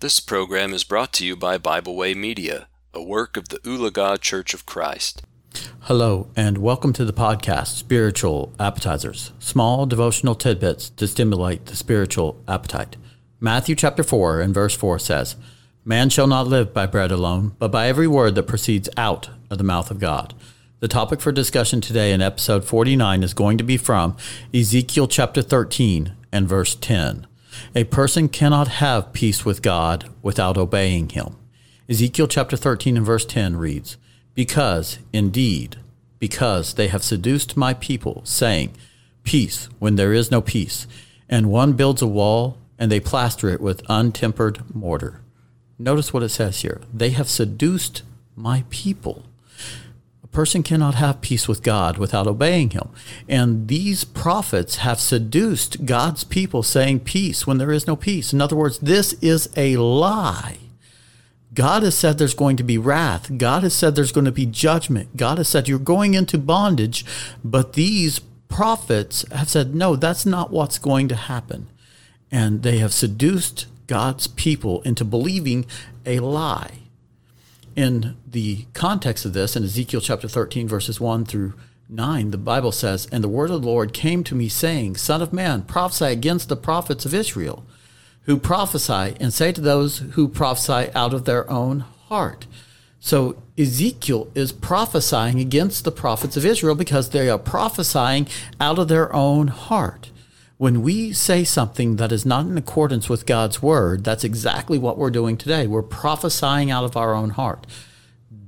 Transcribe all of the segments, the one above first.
This program is brought to you by Bible Way Media, a work of the Ulaga Church of Christ. Hello, and welcome to the podcast Spiritual Appetizers, small devotional tidbits to stimulate the spiritual appetite. Matthew chapter 4 and verse 4 says, Man shall not live by bread alone, but by every word that proceeds out of the mouth of God. The topic for discussion today in episode 49 is going to be from Ezekiel chapter 13 and verse 10. A person cannot have peace with God without obeying him. Ezekiel chapter 13 and verse 10 reads, Because, indeed, because they have seduced my people, saying, Peace when there is no peace, and one builds a wall, and they plaster it with untempered mortar. Notice what it says here. They have seduced my people person cannot have peace with God without obeying him. And these prophets have seduced God's people saying peace when there is no peace. In other words, this is a lie. God has said there's going to be wrath. God has said there's going to be judgment. God has said you're going into bondage. But these prophets have said, no, that's not what's going to happen. And they have seduced God's people into believing a lie in the context of this, in Ezekiel chapter 13, verses 1 through 9, the Bible says, And the word of the Lord came to me, saying, Son of man, prophesy against the prophets of Israel, who prophesy, and say to those who prophesy out of their own heart. So Ezekiel is prophesying against the prophets of Israel because they are prophesying out of their own heart. When we say something that is not in accordance with God's word, that's exactly what we're doing today. We're prophesying out of our own heart.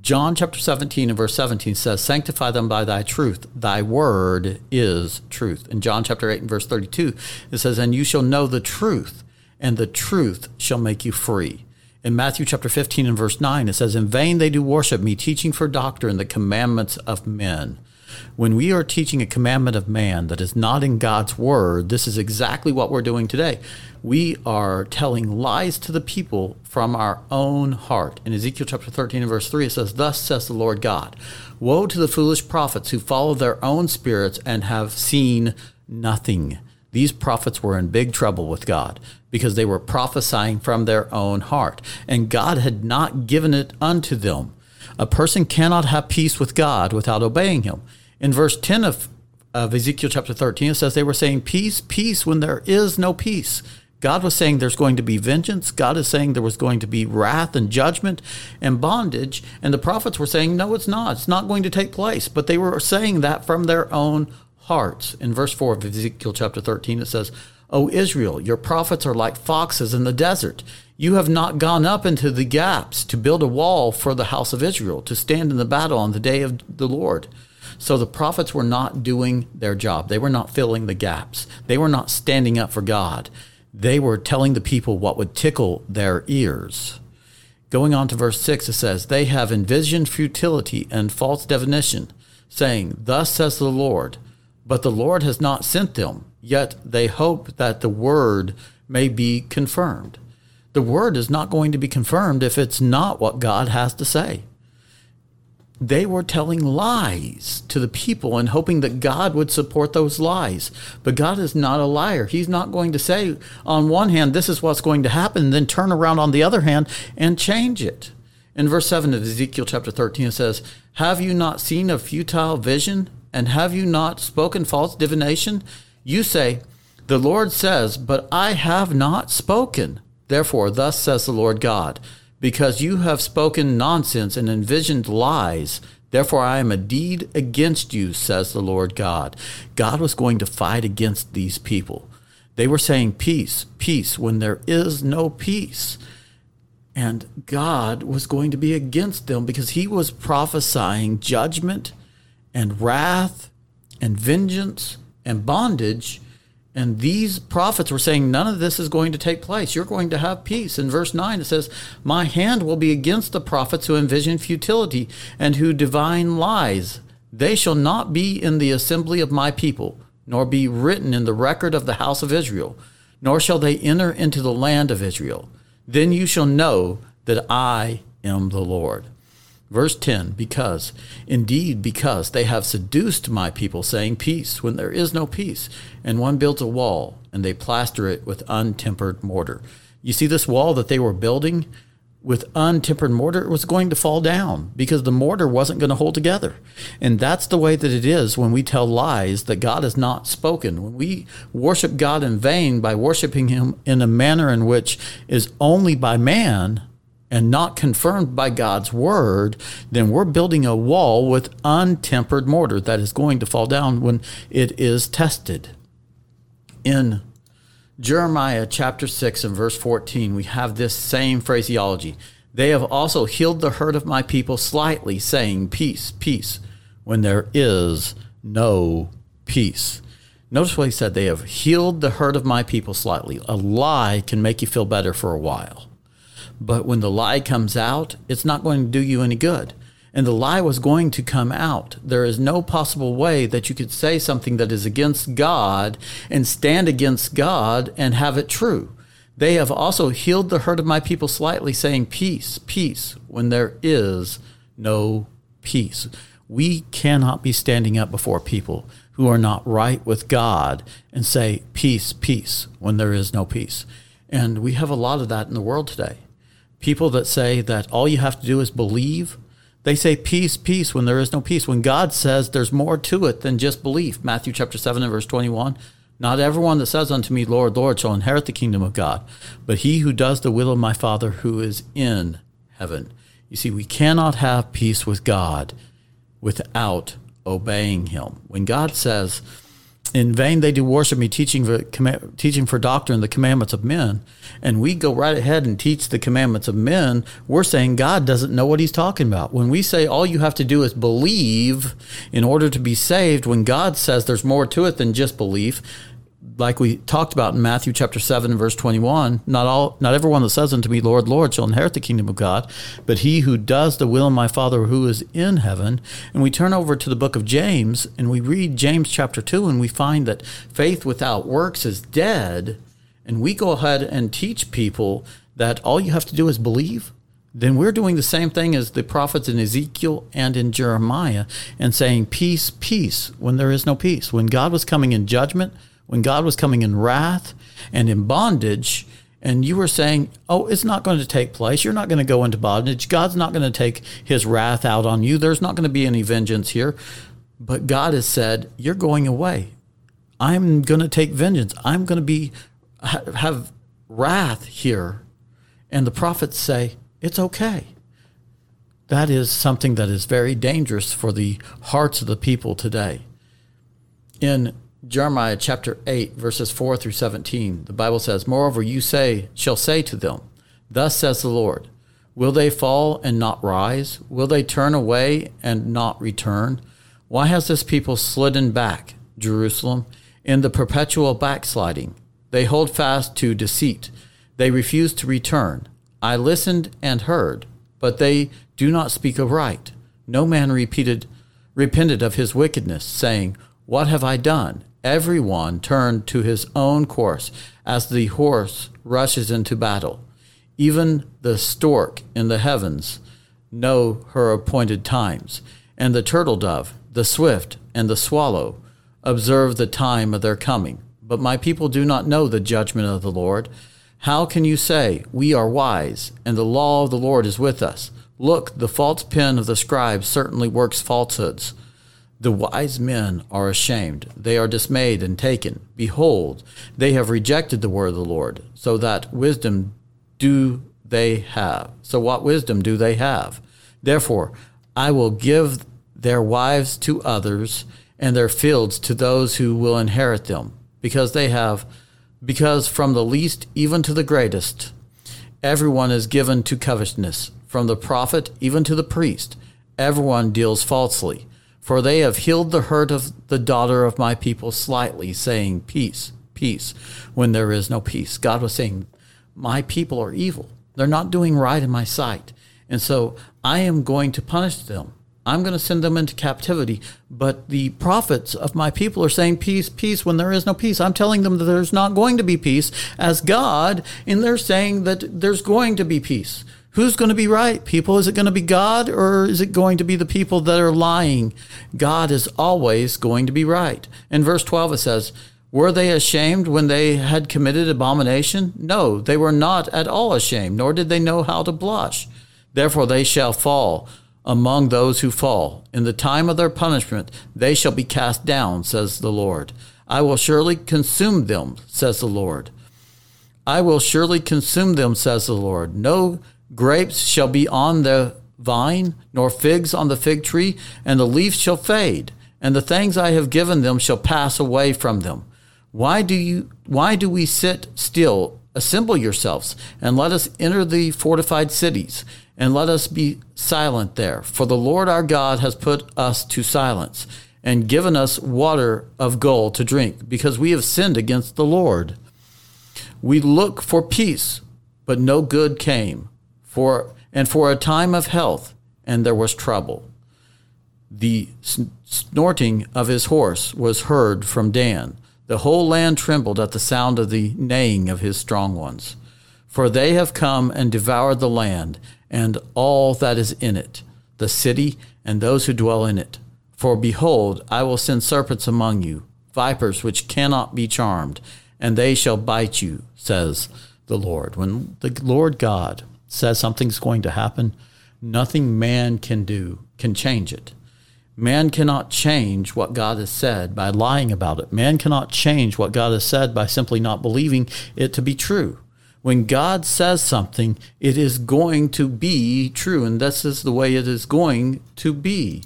John chapter 17 and verse 17 says, Sanctify them by thy truth. Thy word is truth. In John chapter 8 and verse 32, it says, And you shall know the truth, and the truth shall make you free. In Matthew chapter 15 and verse 9, it says, In vain they do worship me, teaching for doctrine the commandments of men. When we are teaching a commandment of man that is not in God's word, this is exactly what we're doing today. We are telling lies to the people from our own heart. In Ezekiel chapter 13 and verse 3, it says, Thus says the Lord God Woe to the foolish prophets who follow their own spirits and have seen nothing. These prophets were in big trouble with God because they were prophesying from their own heart, and God had not given it unto them. A person cannot have peace with God without obeying him. In verse 10 of, of Ezekiel chapter 13, it says they were saying, Peace, peace, when there is no peace. God was saying there's going to be vengeance. God is saying there was going to be wrath and judgment and bondage. And the prophets were saying, no, it's not. It's not going to take place. But they were saying that from their own hearts. In verse 4 of Ezekiel chapter 13, it says, O Israel, your prophets are like foxes in the desert. You have not gone up into the gaps to build a wall for the house of Israel, to stand in the battle on the day of the Lord. So the prophets were not doing their job. They were not filling the gaps. They were not standing up for God. They were telling the people what would tickle their ears. Going on to verse 6, it says, They have envisioned futility and false divination, saying, Thus says the Lord, but the Lord has not sent them, yet they hope that the word may be confirmed. The word is not going to be confirmed if it's not what God has to say they were telling lies to the people and hoping that God would support those lies. But God is not a liar. He's not going to say, on one hand, this is what's going to happen, and then turn around on the other hand and change it. In verse 7 of Ezekiel chapter 13, it says, Have you not seen a futile vision? And have you not spoken false divination? You say, The Lord says, But I have not spoken. Therefore, thus says the Lord God because you have spoken nonsense and envisioned lies. Therefore, I am a deed against you, says the Lord God. God was going to fight against these people. They were saying peace, peace, when there is no peace. And God was going to be against them because he was prophesying judgment and wrath and vengeance and bondage and these prophets were saying, none of this is going to take place. You're going to have peace. In verse 9, it says, My hand will be against the prophets who envision futility and who divine lies. They shall not be in the assembly of my people, nor be written in the record of the house of Israel, nor shall they enter into the land of Israel. Then you shall know that I am the Lord. Verse 10 Because, indeed, because they have seduced my people, saying, Peace, when there is no peace. And one builds a wall, and they plaster it with untempered mortar. You see, this wall that they were building with untempered mortar was going to fall down because the mortar wasn't going to hold together. And that's the way that it is when we tell lies that God has not spoken. When we worship God in vain by worshiping Him in a manner in which is only by man and not confirmed by God's word, then we're building a wall with untempered mortar that is going to fall down when it is tested. In Jeremiah chapter 6 and verse 14, we have this same phraseology. They have also healed the hurt of my people slightly, saying, Peace, peace, when there is no peace. Notice what he said. They have healed the hurt of my people slightly. A lie can make you feel better for a while. But when the lie comes out, it's not going to do you any good and the lie was going to come out. There is no possible way that you could say something that is against God and stand against God and have it true. They have also healed the hurt of my people slightly, saying, Peace, peace, when there is no peace. We cannot be standing up before people who are not right with God and say, Peace, peace, when there is no peace. And we have a lot of that in the world today. People that say that all you have to do is believe they say peace, peace when there is no peace. When God says there's more to it than just belief. Matthew chapter 7 and verse 21. Not everyone that says unto me, Lord, Lord, shall inherit the kingdom of God, but he who does the will of my Father who is in heaven. You see, we cannot have peace with God without obeying him. When God says, in vain they do worship me, teaching for, teaching for doctrine the commandments of men. And we go right ahead and teach the commandments of men. We're saying God doesn't know what he's talking about. When we say all you have to do is believe in order to be saved, when God says there's more to it than just belief, like we talked about in Matthew chapter 7 verse 21, not all not everyone that says unto me, Lord, Lord, shall inherit the kingdom of God, but he who does the will of my Father who is in heaven. And we turn over to the book of James and we read James chapter 2 and we find that faith without works is dead. And we go ahead and teach people that all you have to do is believe then we're doing the same thing as the prophets in Ezekiel and in Jeremiah and saying, Peace, peace, when there is no peace. When God was coming in judgment, when God was coming in wrath and in bondage, and you were saying, Oh, it's not going to take place. You're not going to go into bondage. God's not going to take his wrath out on you. There's not going to be any vengeance here. But God has said, You're going away. I'm going to take vengeance. I'm going to be have wrath here. And the prophets say, It's okay. That is something that is very dangerous for the hearts of the people today. In Jeremiah chapter 8, verses 4 through 17, the Bible says, Moreover, you say, shall say to them, Thus says the Lord, Will they fall and not rise? Will they turn away and not return? Why has this people slidden back, Jerusalem, in the perpetual backsliding? They hold fast to deceit. They refuse to return. I listened and heard, but they do not speak aright. No man repeated, repented of his wickedness, saying, What have I done? Everyone turned to his own course as the horse rushes into battle. Even the stork in the heavens know her appointed times, and the turtle dove, the swift, and the swallow observe the time of their coming. But my people do not know the judgment of the Lord. How can you say, We are wise, and the law of the Lord is with us? Look, the false pen of the scribes certainly works falsehoods. The wise men are ashamed. They are dismayed and taken. Behold, they have rejected the word of the Lord. So that wisdom do they have. So what wisdom do they have? Therefore, I will give their wives to others and their fields to those who will inherit them, because they have, because from the least even to the greatest, everyone is given to covetousness. From the prophet even to the priest, everyone deals falsely. For they have healed the hurt of the daughter of my people slightly, saying, Peace, peace, when there is no peace. God was saying, My people are evil. They're not doing right in my sight. And so I am going to punish them. I'm going to send them into captivity. But the prophets of my people are saying peace, peace when there is no peace. I'm telling them that there's not going to be peace as God, and they're saying that there's going to be peace. Who's going to be right, people? Is it going to be God or is it going to be the people that are lying? God is always going to be right. In verse 12, it says, Were they ashamed when they had committed abomination? No, they were not at all ashamed, nor did they know how to blush. Therefore they shall fall among those who fall. In the time of their punishment they shall be cast down, says the Lord. I will surely consume them, says the Lord. I will surely consume them, says the Lord. No grapes shall be on the vine, nor figs on the fig tree, and the leaf shall fade, and the things I have given them shall pass away from them. Why do you why do we sit still? Assemble yourselves, and let us enter the fortified cities, and let us be silent there. For the Lord our God has put us to silence, and given us water of gall to drink, because we have sinned against the Lord. We look for peace, but no good came, for and for a time of health, and there was trouble. The snorting of his horse was heard from Dan the whole land trembled at the sound of the neighing of his strong ones. For they have come and devoured the land, and all that is in it, the city, and those who dwell in it. For behold, I will send serpents among you, vipers which cannot be charmed, and they shall bite you, says the Lord. When the Lord God says something's going to happen, nothing man can do can change it. Man cannot change what God has said by lying about it. Man cannot change what God has said by simply not believing it to be true. When God says something, it is going to be true, and this is the way it is going to be.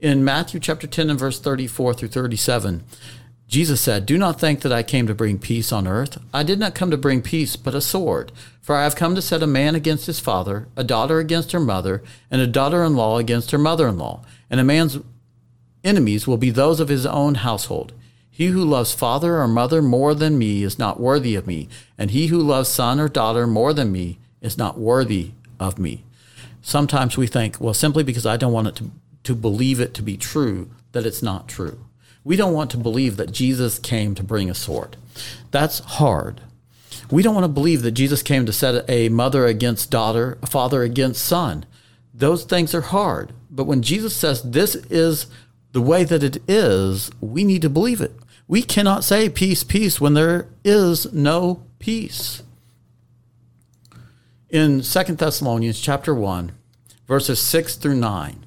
In Matthew chapter 10 and verse 34 through 37, Jesus said, Do not think that I came to bring peace on earth. I did not come to bring peace, but a sword. For I have come to set a man against his father, a daughter against her mother, and a daughter in law against her mother in law. And a man's enemies will be those of his own household. He who loves father or mother more than me is not worthy of me, and he who loves son or daughter more than me is not worthy of me. Sometimes we think, well, simply because I don't want it to, to believe it to be true, that it's not true. We don't want to believe that Jesus came to bring a sword. That's hard. We don't want to believe that Jesus came to set a mother against daughter, a father against son. Those things are hard. But when Jesus says this is the way that it is, we need to believe it. We cannot say peace, peace when there is no peace. In Second Thessalonians chapter 1, verses 6 through 9,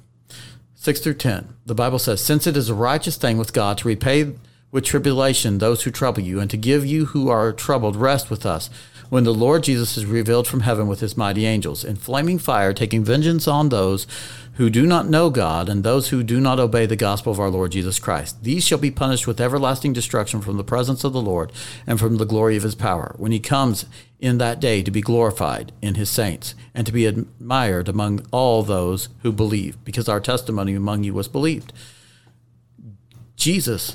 6 through 10, the Bible says, Since it is a righteous thing with God to repay with tribulation those who trouble you, and to give you who are troubled rest with us, when the Lord Jesus is revealed from heaven with his mighty angels, in flaming fire, taking vengeance on those who do not know God and those who do not obey the gospel of our Lord Jesus Christ. These shall be punished with everlasting destruction from the presence of the Lord and from the glory of his power, when he comes in that day to be glorified in his saints and to be admired among all those who believe, because our testimony among you was believed. Jesus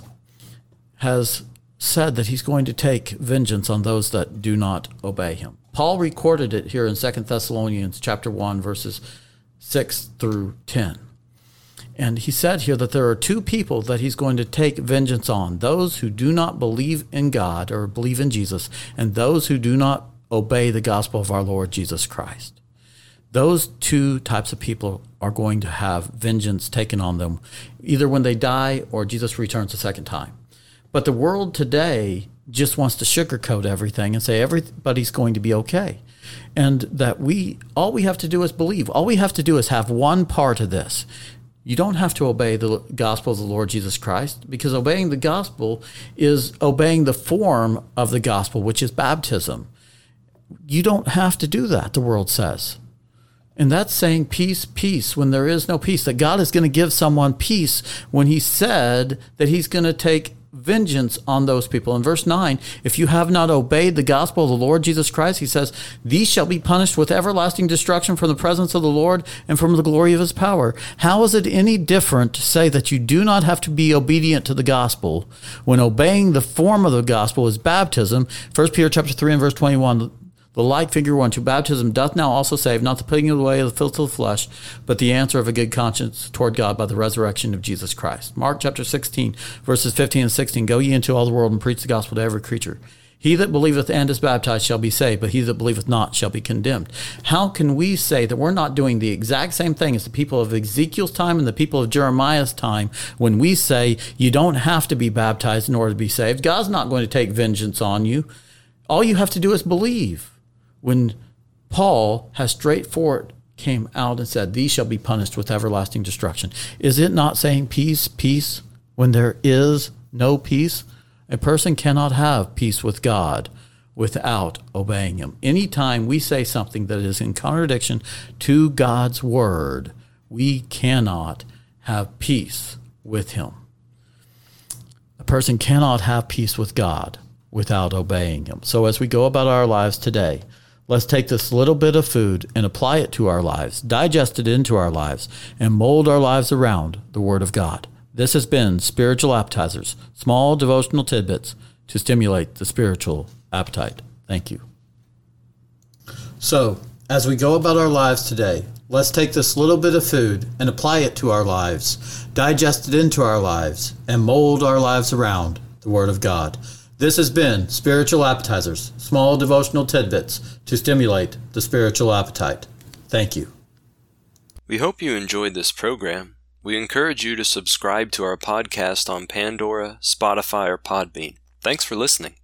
has said that he's going to take vengeance on those that do not obey him. Paul recorded it here in 2 Thessalonians chapter 1 verses 6 through 10. And he said here that there are two people that he's going to take vengeance on those who do not believe in God or believe in Jesus, and those who do not obey the gospel of our Lord Jesus Christ. Those two types of people are going to have vengeance taken on them, either when they die or Jesus returns a second time. But the world today just wants to sugarcoat everything and say everybody's going to be okay and that we all we have to do is believe. All we have to do is have one part of this. You don't have to obey the gospel of the Lord Jesus Christ because obeying the gospel is obeying the form of the gospel, which is baptism. You don't have to do that, the world says. And that's saying peace, peace when there is no peace. That God is going to give someone peace when He said that He's going to take vengeance on those people. In verse 9, if you have not obeyed the gospel of the Lord Jesus Christ, he says, These shall be punished with everlasting destruction from the presence of the Lord and from the glory of his power. How is it any different to say that you do not have to be obedient to the gospel when obeying the form of the gospel is baptism? 1 Peter chapter 3 and verse 21 the like figure one to baptism doth now also save, not the putting away of the filth of the flesh, but the answer of a good conscience toward God by the resurrection of Jesus Christ. Mark chapter 16, verses 15 and 16. Go ye into all the world and preach the gospel to every creature. He that believeth and is baptized shall be saved, but he that believeth not shall be condemned. How can we say that we're not doing the exact same thing as the people of Ezekiel's time and the people of Jeremiah's time when we say you don't have to be baptized in order to be saved? God's not going to take vengeance on you. All you have to do is believe. When Paul has straightforward came out and said, These shall be punished with everlasting destruction. Is it not saying peace, peace, when there is no peace? A person cannot have peace with God without obeying Him. Anytime we say something that is in contradiction to God's word, we cannot have peace with Him. A person cannot have peace with God without obeying Him. So as we go about our lives today, Let's take this little bit of food and apply it to our lives, digest it into our lives, and mold our lives around the Word of God. This has been Spiritual Appetizers, small devotional tidbits to stimulate the spiritual appetite. Thank you. So, as we go about our lives today, let's take this little bit of food and apply it to our lives, digest it into our lives, and mold our lives around the Word of God. This has been Spiritual Appetizers, small devotional tidbits to stimulate the spiritual appetite. Thank you. We hope you enjoyed this program. We encourage you to subscribe to our podcast on Pandora, Spotify, or Podbean. Thanks for listening.